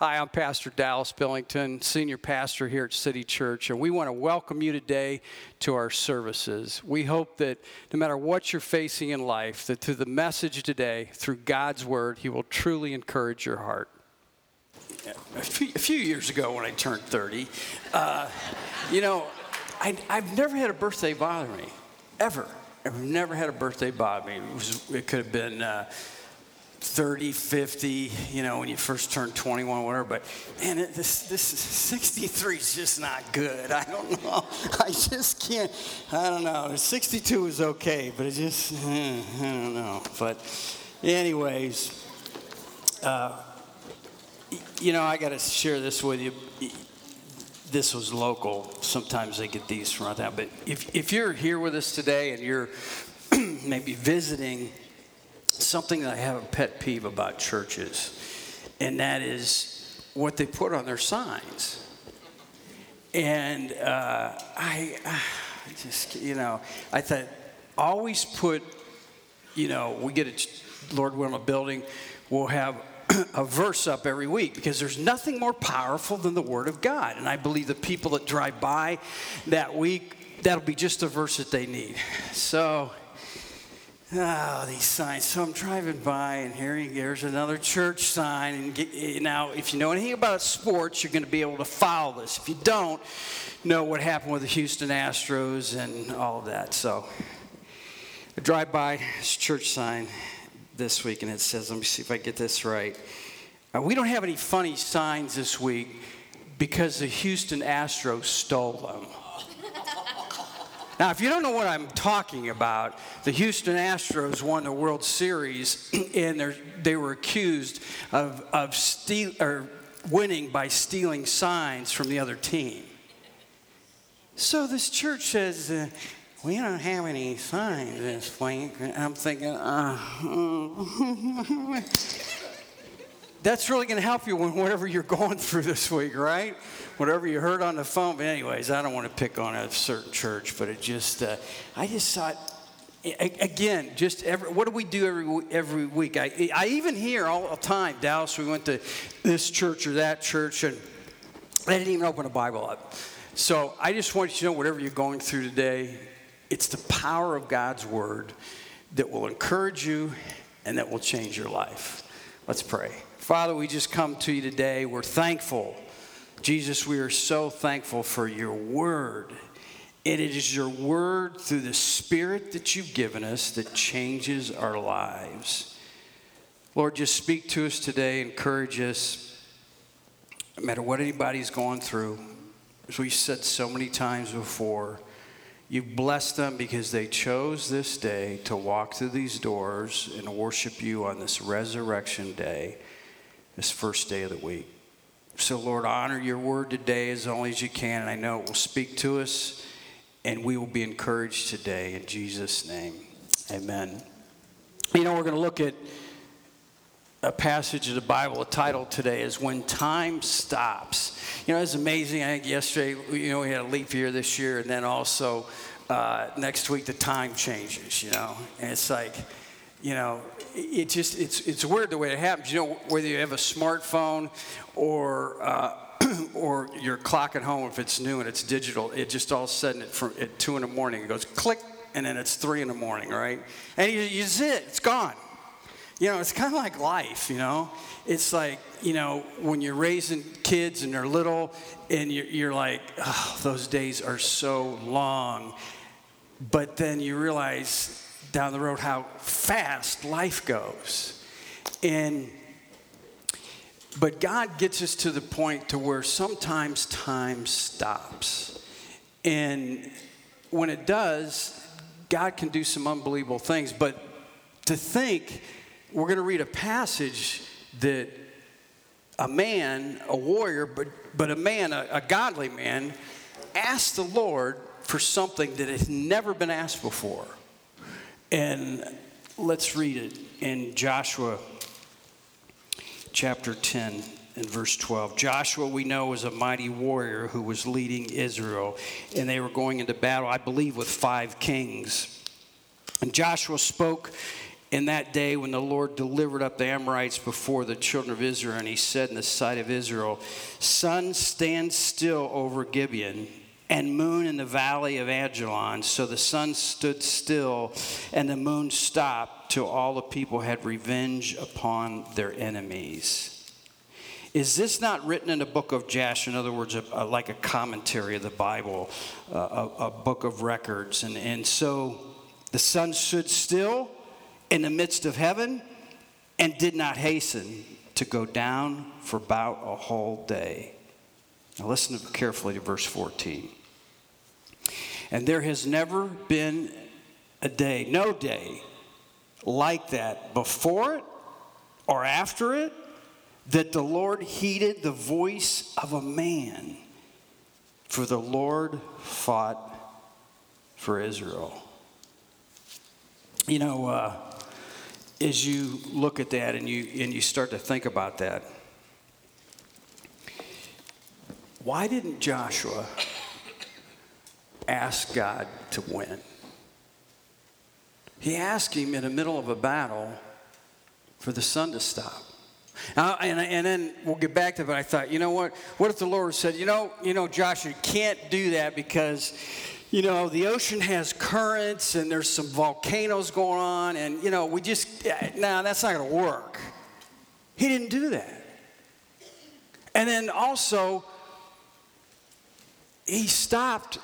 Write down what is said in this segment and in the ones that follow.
Hi, I'm Pastor Dallas Billington, Senior Pastor here at City Church, and we want to welcome you today to our services. We hope that no matter what you're facing in life, that through the message today, through God's Word, He will truly encourage your heart. A few, years ago, when I turned 30, uh, you know, I, have never had a birthday bother me, ever. I've never had a birthday bother me. It, was, it could have been. Uh, 30, 50, you know, when you first turn 21, whatever. But man, it, this this 63 is just not good. I don't know. I just can't. I don't know. 62 is okay, but it just I don't know. But anyways, uh, you know, I got to share this with you. This was local. Sometimes they get these from out there. But if if you're here with us today and you're maybe visiting something that I have a pet peeve about churches, and that is what they put on their signs. And uh, I, I just, you know, I thought, always put, you know, we get a, Lord willing, a building, we'll have a verse up every week because there's nothing more powerful than the Word of God. And I believe the people that drive by that week, that'll be just the verse that they need. So, Oh, these signs. So I'm driving by, and here there's another church sign. And get, eh, now, if you know anything about sports, you're going to be able to follow this. If you don't, know what happened with the Houston Astros and all of that. So I drive by this church sign this week, and it says, let me see if I get this right. Uh, we don't have any funny signs this week because the Houston Astros stole them. Now, if you don't know what I'm talking about, the Houston Astros won the World Series, and they were accused of, of steal, or winning by stealing signs from the other team. So this church says, uh, we don't have any signs this week. And I'm thinking, uh, that's really going to help you when whatever you're going through this week, right? Whatever you heard on the phone. But anyways, I don't want to pick on a certain church, but it just, uh, I just thought, again, just every, what do we do every every week? I, I even hear all the time, Dallas. We went to this church or that church, and they didn't even open a Bible up. So I just want you to know, whatever you're going through today, it's the power of God's word that will encourage you and that will change your life. Let's pray. Father, we just come to you today. We're thankful. Jesus, we are so thankful for your word. And it is your word through the Spirit that you've given us that changes our lives. Lord, just speak to us today, encourage us, no matter what anybody's going through. As we said so many times before, you blessed them because they chose this day to walk through these doors and worship you on this resurrection day this first day of the week. So, Lord, honor your word today as only as you can, and I know it will speak to us, and we will be encouraged today in Jesus' name. Amen. You know, we're going to look at a passage of the Bible. The title today is When Time Stops. You know, it's amazing. I think yesterday, you know, we had a leap year this year, and then also uh, next week the time changes, you know. And it's like, you know, it just it's it's weird the way it happens. You know, whether you have a smartphone or uh, or your clock at home, if it's new and it's digital, it just all of a sudden it, from, at two in the morning it goes click, and then it's three in the morning, right? And you, you it, it's gone. You know, it's kind of like life. You know, it's like you know when you're raising kids and they're little, and you're, you're like, oh, those days are so long, but then you realize down the road how fast life goes. And but God gets us to the point to where sometimes time stops. And when it does, God can do some unbelievable things. But to think, we're going to read a passage that a man, a warrior, but, but a man, a, a godly man, asked the Lord for something that had never been asked before. And let's read it in Joshua chapter 10 and verse 12. Joshua, we know, was a mighty warrior who was leading Israel, and they were going into battle, I believe, with five kings. And Joshua spoke in that day when the Lord delivered up the Amorites before the children of Israel, and he said in the sight of Israel, Sun, stand still over Gibeon, and moon in the valley of Ajalon. So the sun stood still, and the moon stopped till all the people had revenge upon their enemies. Is this not written in the book of Jasher? In other words, a, a, like a commentary of the Bible, uh, a, a book of records. And, and so the sun stood still in the midst of heaven and did not hasten to go down for about a whole day. Now, listen carefully to verse 14. And there has never been a day, no day, like that before it or after it, that the Lord heeded the voice of a man. For the Lord fought for Israel. You know, uh, as you look at that and you, and you start to think about that, why didn't Joshua ask God to win? He asked him in the middle of a battle for the sun to stop. And, and then we'll get back to it. I thought, you know what? What if the Lord said, you know, you know, Josh, you can't do that because you know, the ocean has currents and there's some volcanoes going on, and, you know, we just, eh, no, that's not going to work. He didn't do that. And then also, he stopped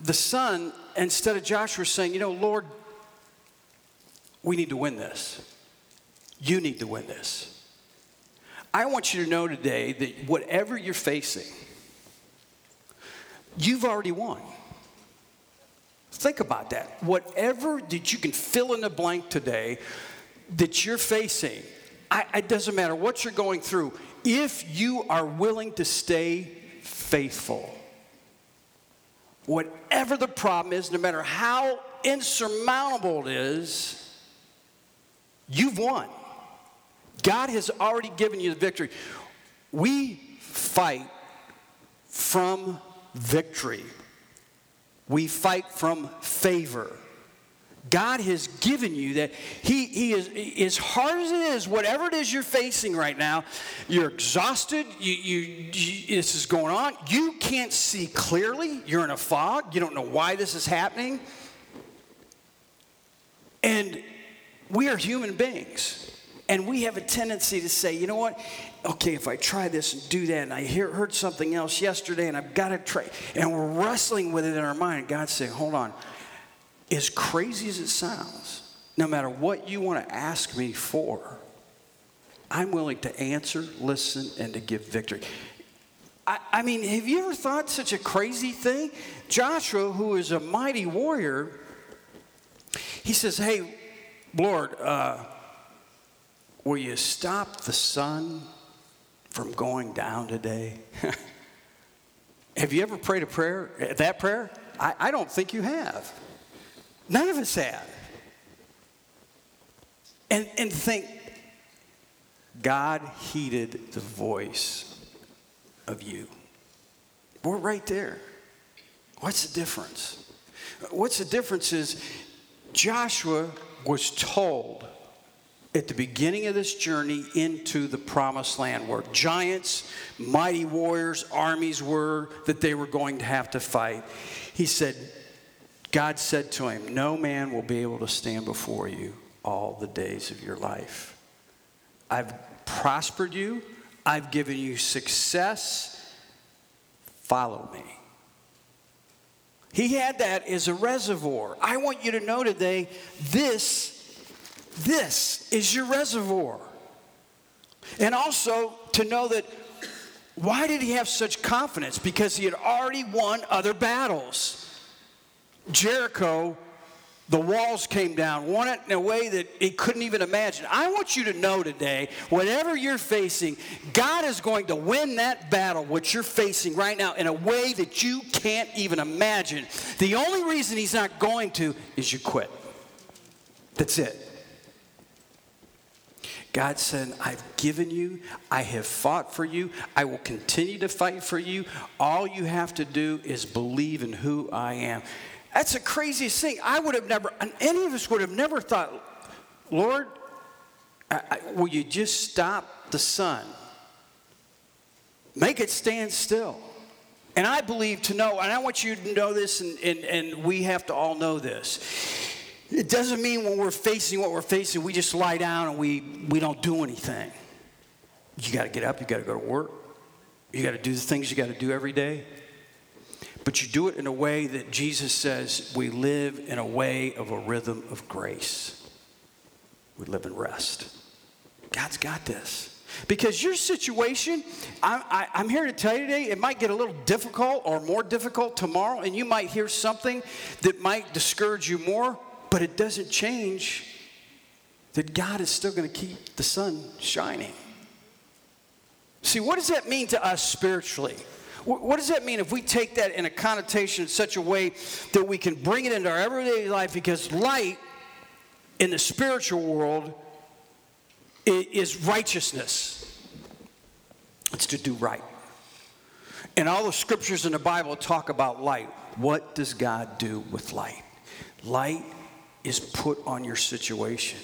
the sun, instead of Joshua saying, you know, Lord, we need to win this. You need to win this. I want you to know today that whatever you're facing, you've already won. Think about that. Whatever that you can fill in the blank today that you're facing, I, it doesn't matter what you're going through, if you are willing to stay faithful, whatever the problem is, no matter how insurmountable it is, you've won. God has already given you the victory. We fight from victory. We fight from favor. God has given you that he, he is as hard as it is, whatever it is you're facing right now, you're exhausted, you, you, you, this is going on, you can't see clearly, you're in a fog, you don't know why this is happening. And we are human beings. And we have a tendency to say, you know what? Okay, if I try this and do that, and I hear, heard something else yesterday, and I've got to try, and we're wrestling with it in our mind. God's saying, hold on. As crazy as it sounds, no matter what you want to ask me for, I'm willing to answer, listen, and to give victory. I, I mean, have you ever thought such a crazy thing? Joshua, who is a mighty warrior, he says, Hey, Lord, uh, Will you stop the sun from going down today? have you ever prayed a prayer, that prayer? I, I don't think you have. None of us have. And, and think, God heeded the voice of you. We're right there. What's the difference? What's the difference is Joshua was told at the beginning of this journey into the promised land where giants, mighty warriors, armies were that they were going to have to fight. He said, God said to him, No man will be able to stand before you all the days of your life. I've prospered you, I've given you success. Follow me. He had that as a reservoir. I want you to know today this this is your reservoir. And also to know that why did he have such confidence? Because he had already won other battles. Jericho, the walls came down, won it in a way that he couldn't even imagine. I want you to know today, whatever you're facing, God is going to win that battle, what you're facing right now, in a way that you can't even imagine. The only reason he's not going to is you quit. That's it. God said, I've given you, I have fought for you, I will continue to fight for you. All you have to do is believe in who I am. That's the craziest thing. I would have never, any of us would have never thought Lord, I, I, will you just stop the sun? Make it stand still. And I believe to know, and I want you to know this, and, and, and we have to all know this. It doesn't mean when we're facing what we're facing, we just lie down and we, we don't do anything. You got to get up, you got to go to work, you got to do the things you got to do every day. But you do it in a way that Jesus says we live in a way of a rhythm of grace. We live in rest. God's got this. Because your situation, I, am here to tell you today, it might get a little difficult or more difficult tomorrow, and you might hear something that might discourage you more, but it doesn't change that God is still going to keep the sun shining. See, what does that mean to us spiritually? What does that mean if we take that in a connotation in such a way that we can bring it into our everyday life? Because light in the spiritual world is righteousness, it's to do right. And all the scriptures in the Bible talk about light. What does God do with light? Light is put on your situation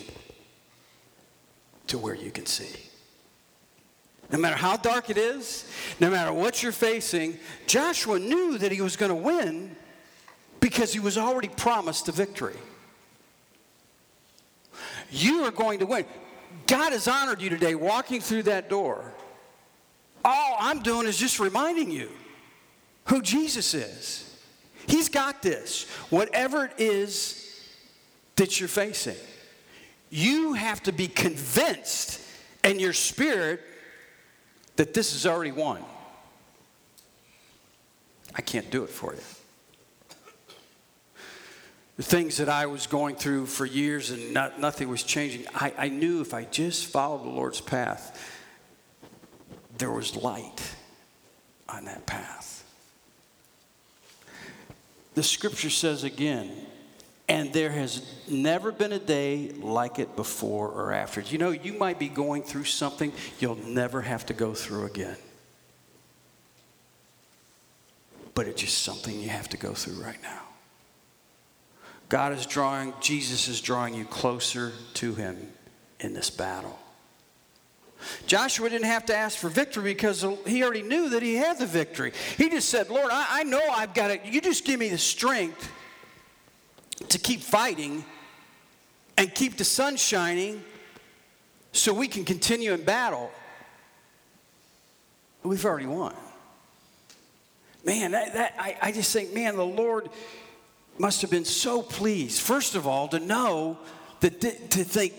to where you can see. No matter how dark it is, no matter what you're facing, Joshua knew that he was going to win because he was already promised the victory. You are going to win. God has honored you today walking through that door. All I'm doing is just reminding you who Jesus is. He's got this. Whatever it is that you're facing, you have to be convinced in your spirit that this is already won. I can't do it for you. The things that I was going through for years and not, nothing was changing, I, I knew if I just followed the Lord's path, there was light on that path. The scripture says again, and there has never been a day like it before or after. You know, you might be going through something you'll never have to go through again. But it's just something you have to go through right now. God is drawing, Jesus is drawing you closer to Him in this battle. Joshua didn't have to ask for victory because he already knew that he had the victory. He just said, Lord, I, I know I've got it. You just give me the strength to keep fighting and keep the sun shining so we can continue in battle. We've already won. Man, that, that I, I just think, man, the Lord must have been so pleased, first of all, to know that to think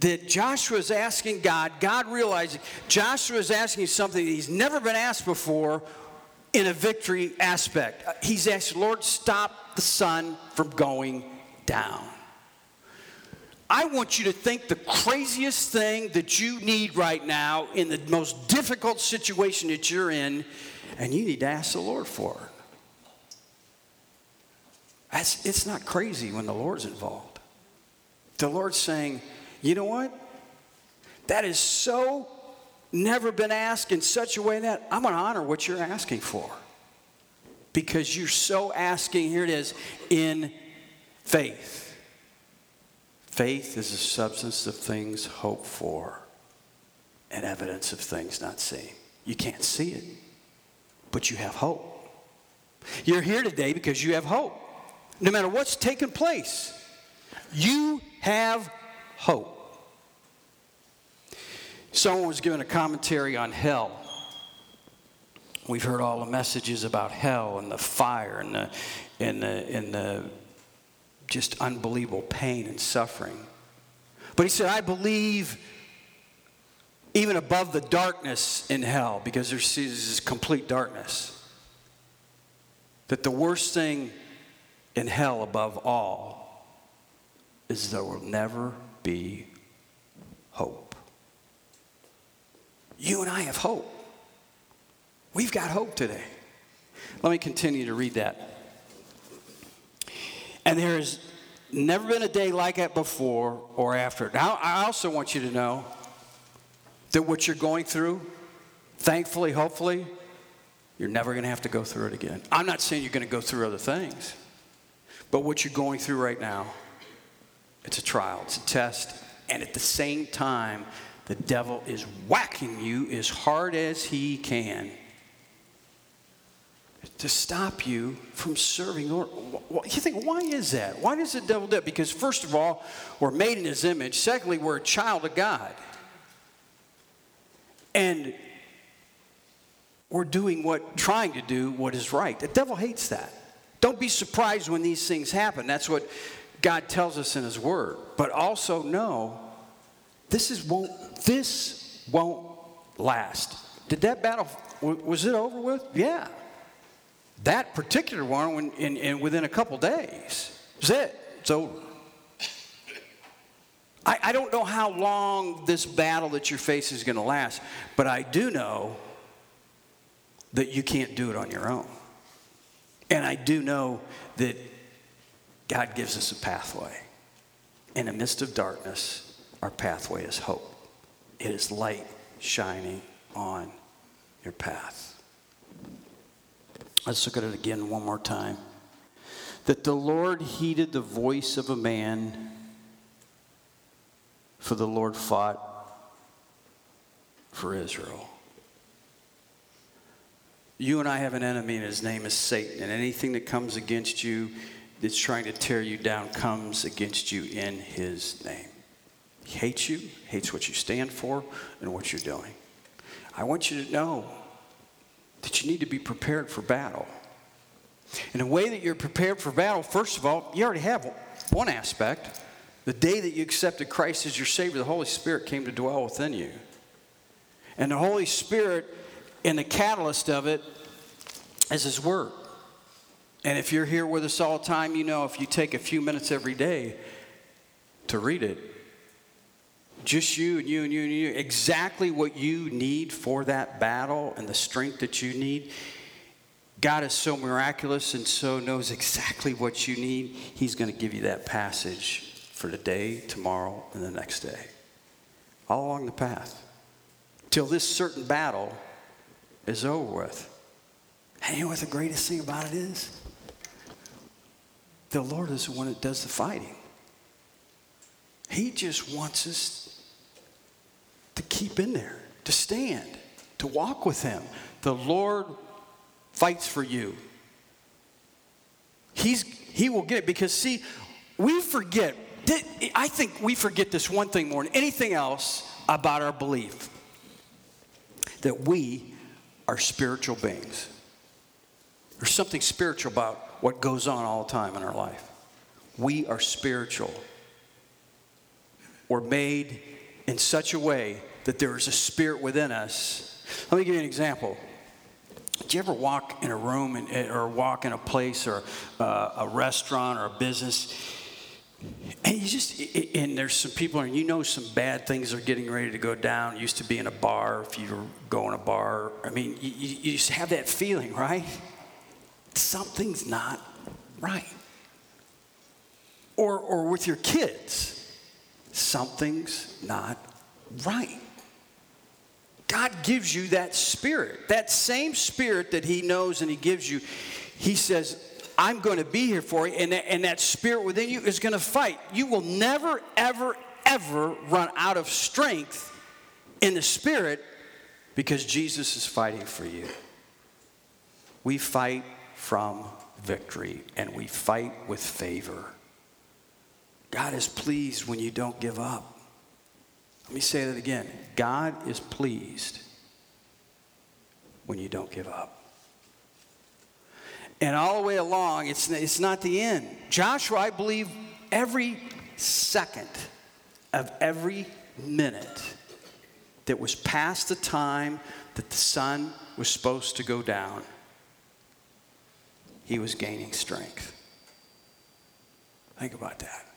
that Joshua is asking God, God realizing Joshua is asking something that he's never been asked before in a victory aspect. Uh, he's asked, Lord, stop the sun from going down. I want you to think the craziest thing that you need right now in the most difficult situation that you're in, and you need to ask the Lord for it. That's, it's not crazy when the Lord's involved. The Lord's saying, you know what? That is so never been asked in such a way that I'm going to honor what you're asking for. Because you're so asking, here it is, in faith. Faith is a substance of things hoped for and evidence of things not seen. You can't see it, but you have hope. You're here today because you have hope no matter what's taken place, you have hope. Someone was giving a commentary on hell. We've heard all the messages about hell and the fire and the, and the, and the just unbelievable pain and suffering. But he said, I believe even above the darkness in hell, because there's this complete darkness, that the worst thing in hell above all is there will never be hope. You and I have hope. We've got hope today. Let me continue to read that. And there has never been a day like it before or after. Now, I also want you to know that what you're going through, thankfully, hopefully, you're never going to have to go through it again. I'm not saying you're going to go through other things. But what you're going through right now, It's a trial, it's a test, and at the same time, the devil is whacking you as hard as he can to stop you from serving Lord. You think, why is that? Why does the devil do it? Because, first of all, we're made in his image. Secondly, we're a child of God. And we're doing what, trying to do what is right. The devil hates that. Don't be surprised when these things happen. That's what God tells us in his word. But also know this is won't this won't last. Did that battle was it over with? Yeah. That particular one, when, in, in, within a couple days, is it. It's over. I, I don't know how long this battle that you're facing is going to last, but I do know that you can't do it on your own. And I do know that God gives us a pathway. In the midst of darkness, our pathway is hope. It is light shining on your path. Let's look at it again one more time. That the Lord heeded the voice of a man, for the Lord fought for Israel. You and I have an enemy, and his name is Satan. And anything that comes against you that's trying to tear you down comes against you in his name. He hates you, hates what you stand for, and what you're doing. I want you to know that you need to be prepared for battle. In a way that you're prepared for battle, first of all, you already have one aspect. The day that you accepted Christ as your Savior, the Holy Spirit came to dwell within you. And the Holy Spirit, in the catalyst of it, is His Word. And if you're here with us all the time, you know if you take a few minutes every day to read it, just you and you and you and you, exactly what you need for that battle and the strength that you need. God is so miraculous and so knows exactly what you need. He's going to give you that passage for today, tomorrow, and the next day. All along the path. Till this certain battle is over with. And you know what the greatest thing about it is? The Lord is the one that does the fighting. He just wants us keep in there, to stand, to walk with Him. The Lord fights for you. He's, he will get it because, see, we forget. I think we forget this one thing more than anything else about our belief that we are spiritual beings. There's something spiritual about what goes on all the time in our life. We are spiritual. We're made in such a way that there is a spirit within us. Let me give you an example. Do you ever walk in a room and, or walk in a place or uh, a restaurant or a business and you just and there's some people and you know some bad things are getting ready to go down used to be in a bar if you go in a bar i mean you, you just have that feeling right something's not right or or with your kids something's not right. God gives you that spirit, that same spirit that He knows and He gives you. He says, I'm going to be here for you, and that, and that spirit within you is going to fight. You will never, ever, ever run out of strength in the spirit because Jesus is fighting for you. We fight from victory and we fight with favor. God is pleased when you don't give up. Let me say that again. God is pleased when you don't give up. And all the way along, it's, it's not the end. Joshua, I believe, every second of every minute that was past the time that the sun was supposed to go down, he was gaining strength. Think about that.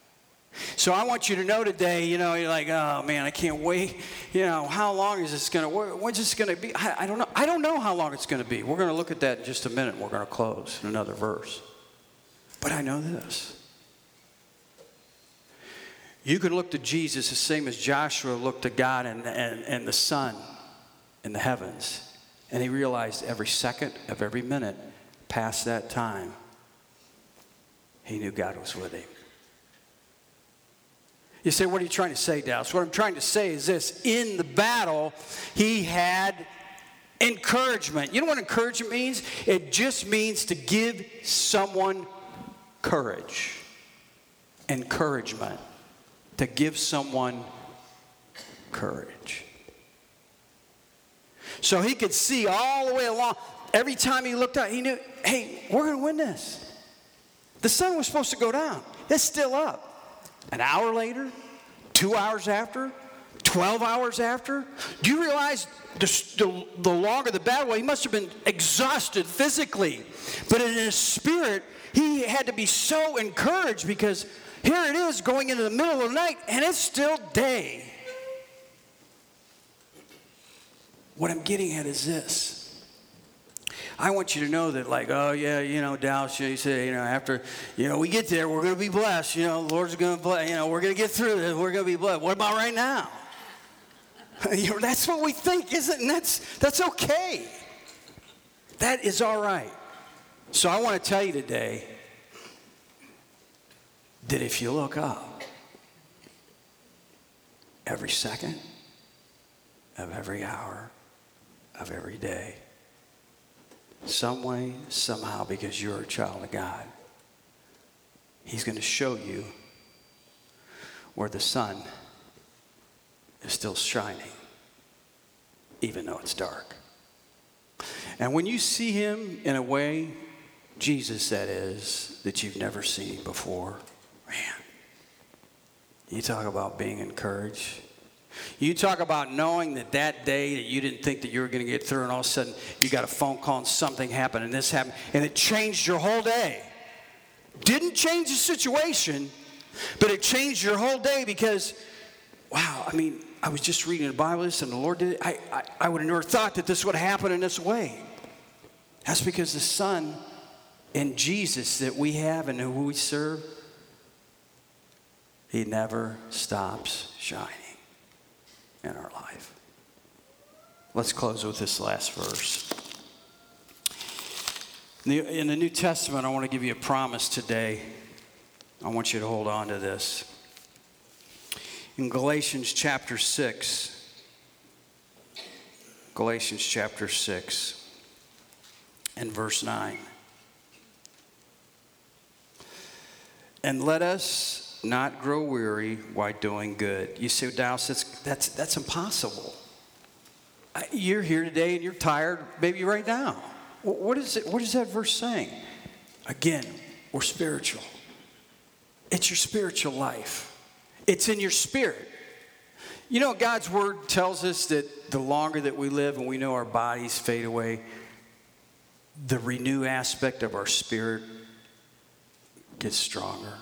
So I want you to know today, you know, you're like, oh man, I can't wait. You know, how long is this going to, when's this going to be? I, I, don't know. I don't know how long it's going to be. We're going to look at that in just a minute. We're going to close in another verse. But I know this. You can look to Jesus the same as Joshua looked to God and, and, and the sun in the heavens. And he realized every second of every minute past that time, he knew God was with him. You say, What are you trying to say, Dallas? What I'm trying to say is this in the battle, he had encouragement. You know what encouragement means? It just means to give someone courage. Encouragement. To give someone courage. So he could see all the way along. Every time he looked out, he knew, hey, we're going to win this. The sun was supposed to go down. It's still up. An hour later, two hours after, 12 hours after. Do you realize the, the, the longer the battle, he must have been exhausted physically. But in his spirit, he had to be so encouraged because here it is going into the middle of the night and it's still day. What I'm getting at is this. I want you to know that, like, oh yeah, you know, Dallas, you say, you know, after, you know, we get there, we're going to be blessed. You know, Lord's going to bless. You know, we're going to get through this. We're going to be blessed. What about right now? you know, that's what we think, isn't? it? And that's that's okay. That is all right. So I want to tell you today that if you look up, every second of every hour of every day some way, somehow, because you're a child of God, He's going to show you where the sun is still shining, even though it's dark. And when you see Him in a way, Jesus, that is, that you've never seen before, man, you talk about being encouraged. You talk about knowing that that day that you didn't think that you were going to get through, and all of a sudden you got a phone call and something happened, and this happened, and it changed your whole day. Didn't change the situation, but it changed your whole day because, wow, I mean, I was just reading the Bible, this and the Lord did it. I, I, I would have never thought that this would happen in this way. That's because the Son and Jesus that we have and who we serve, He never stops shining in our life. Let's close with this last verse. In the New Testament, I want to give you a promise today. I want you to hold on to this. In Galatians chapter 6, Galatians chapter 6 and verse 9. And let us not grow weary while doing good. You say, Dallas, that's, that's, that's impossible. You're here today and you're tired, maybe right now. What is, it, what is that verse saying? Again, we're spiritual. It's your spiritual life, it's in your spirit. You know, God's word tells us that the longer that we live and we know our bodies fade away, the renew aspect of our spirit gets stronger.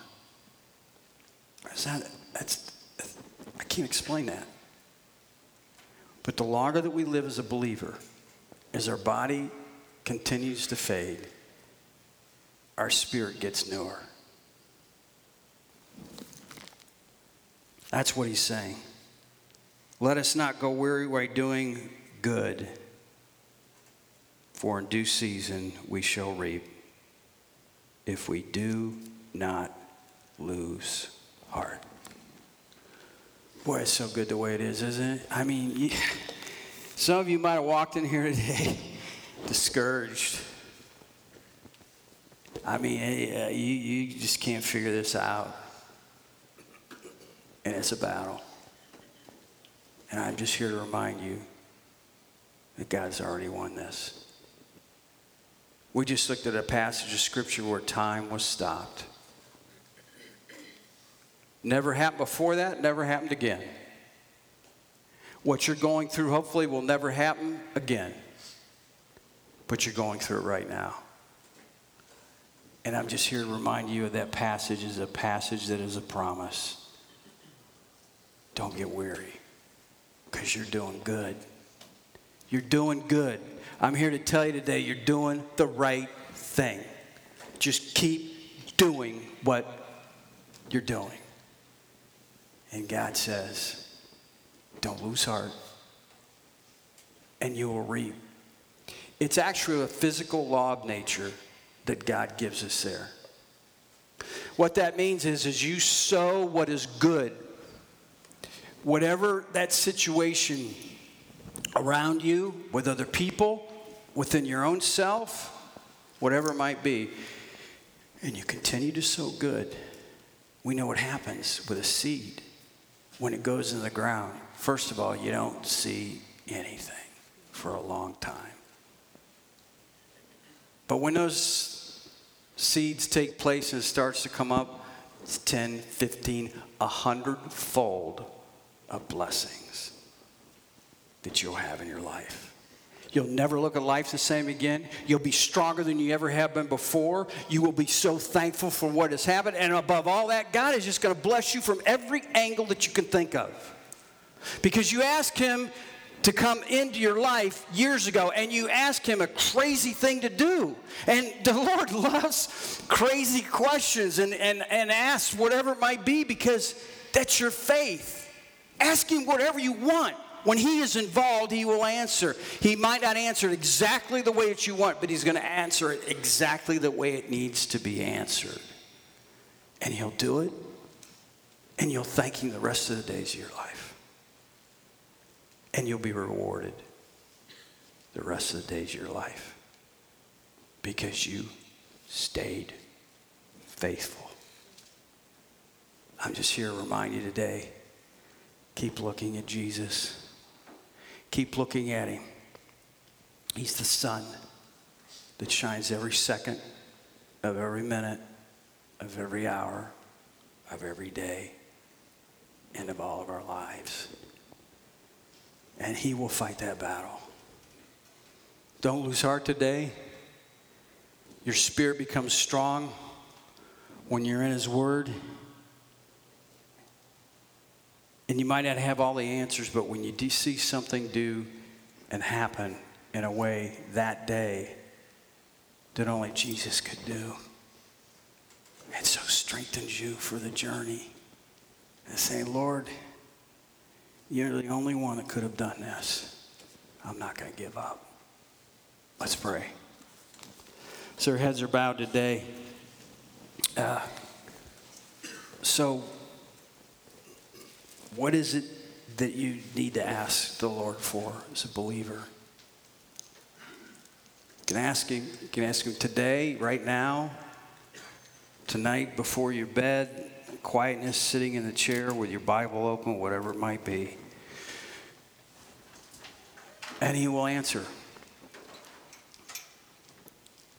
That, that's, I can't explain that. But the longer that we live as a believer, as our body continues to fade, our spirit gets newer. That's what he's saying. Let us not go weary while doing good, for in due season we shall reap if we do not lose heart. Boy, it's so good the way it is, isn't it? I mean, you, some of you might have walked in here today discouraged. I mean, uh, you, you just can't figure this out. And it's a battle. And I'm just here to remind you that God's already won this. We just looked at a passage of scripture where time was stopped. Never happened before that, never happened again. What you're going through hopefully will never happen again. But you're going through it right now. And I'm just here to remind you of that passage is a passage that is a promise. Don't get weary because you're doing good. You're doing good. I'm here to tell you today you're doing the right thing. Just keep doing what you're doing. And God says, don't lose heart, and you will reap. It's actually a physical law of nature that God gives us there. What that means is, as you sow what is good whatever that situation around you, with other people, within your own self, whatever it might be, and you continue to sow good, we know what happens with a seed when it goes in the ground. First of all, you don't see anything for a long time. But when those seeds take place and it starts to come up, it's 10, 15, 100 fold of blessings that you'll have in your life. You'll never look at life the same again. You'll be stronger than you ever have been before. You will be so thankful for what has happened. And above all that, God is just going to bless you from every angle that you can think of. Because you ask Him to come into your life years ago and you ask Him a crazy thing to do. And the Lord loves crazy questions and, and, and asks whatever it might be because that's your faith. Ask Him whatever you want. When He is involved, He will answer. He might not answer it exactly the way that you want, but He's going to answer it exactly the way it needs to be answered. And He'll do it, and you'll thank Him the rest of the days of your life. And you'll be rewarded the rest of the days of your life because you stayed faithful. I'm just here to remind you today keep looking at Jesus. Keep looking at him. He's the sun that shines every second of every minute, of every hour, of every day, and of all of our lives. And he will fight that battle. Don't lose heart today. Your spirit becomes strong when you're in his word. And you might not have all the answers, but when you do see something do and happen in a way that day that only Jesus could do, it so strengthens you for the journey. And say, Lord, you're the only one that could have done this. I'm not going to give up. Let's pray. So, our heads are bowed today. Uh, so, what is it that you need to ask the Lord for as a believer? You can ask him, you can ask him today, right now, tonight before your bed, quietness, sitting in the chair with your Bible open, whatever it might be. And he will answer.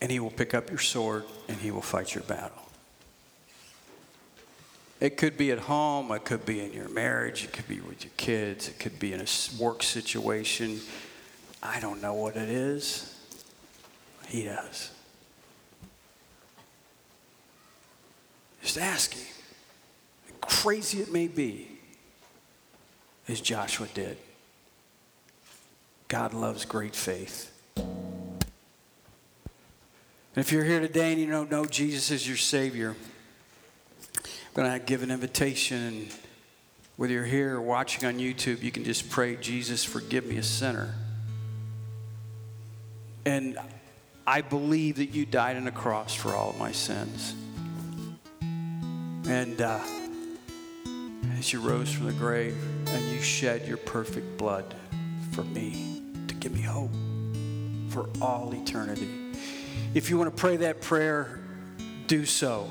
And he will pick up your sword and he will fight your battle. It could be at home, it could be in your marriage, it could be with your kids, it could be in a work situation. I don't know what it is. He does. Just ask him. Crazy it may be, as Joshua did. God loves great faith. And if you're here today and you don't know Jesus as your Savior, going to give an invitation. And whether you're here or watching on YouTube, you can just pray, Jesus, forgive me a sinner. And I believe that you died on a cross for all of my sins. And uh, as you rose from the grave and you shed your perfect blood for me to give me hope for all eternity. If you want to pray that prayer, do so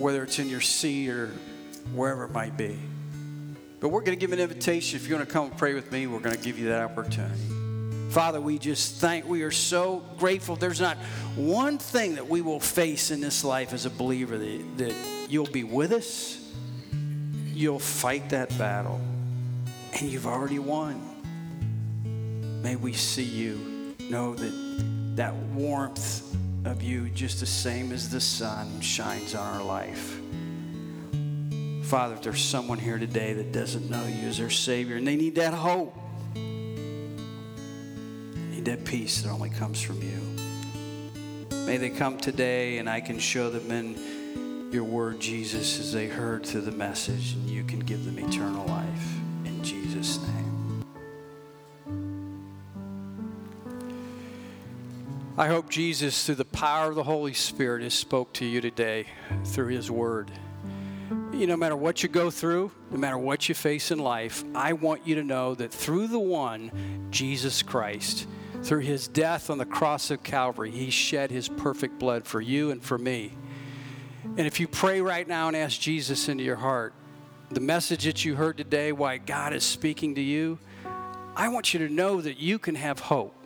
whether it's in your seat or wherever it might be. But we're going to give an invitation. If you want to come and pray with me, we're going to give you that opportunity. Father, we just thank, we are so grateful. There's not one thing that we will face in this life as a believer that, that you'll be with us, you'll fight that battle, and you've already won. May we see you, know that that warmth of you just the same as the sun shines on our life. Father, if there's someone here today that doesn't know you as their Savior and they need that hope, need that peace that only comes from you. May they come today and I can show them in your word, Jesus, as they heard through the message, and you can give them eternal life. I hope Jesus, through the power of the Holy Spirit, has spoke to you today through his word. you no matter what you go through, no matter what you face in life, I want you to know that through the one, Jesus Christ, through his death on the cross of Calvary, he shed his perfect blood for you and for me. And if you pray right now and ask Jesus into your heart, the message that you heard today, why God is speaking to you, I want you to know that you can have hope.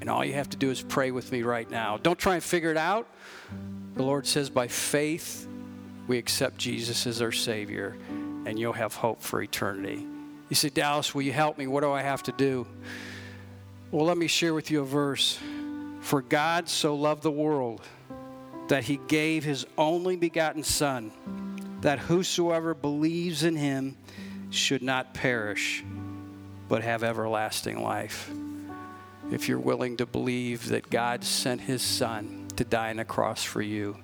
And all you have to do is pray with me right now. Don't try and figure it out. The Lord says, by faith, we accept Jesus as our Savior, and you'll have hope for eternity. You say, Dallas, will you help me? What do I have to do? Well, let me share with you a verse. For God so loved the world that he gave his only begotten Son, that whosoever believes in him should not perish, but have everlasting life. If you're willing to believe that God sent his Son to die on the cross for you,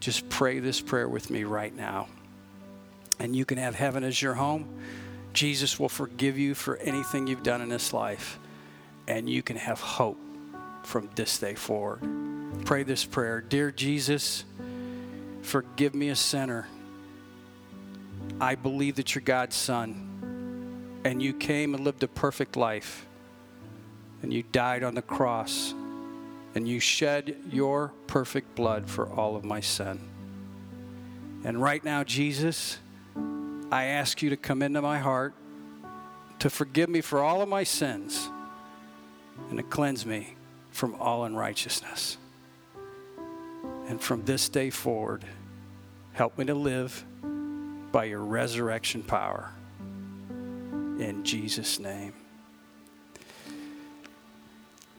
just pray this prayer with me right now. And you can have heaven as your home. Jesus will forgive you for anything you've done in this life. And you can have hope from this day forward. Pray this prayer Dear Jesus, forgive me a sinner. I believe that you're God's Son, and you came and lived a perfect life, and you died on the cross and you shed your perfect blood for all of my sin. And right now, Jesus, I ask you to come into my heart, to forgive me for all of my sins, and to cleanse me from all unrighteousness. And from this day forward, help me to live by your resurrection power. In Jesus' name.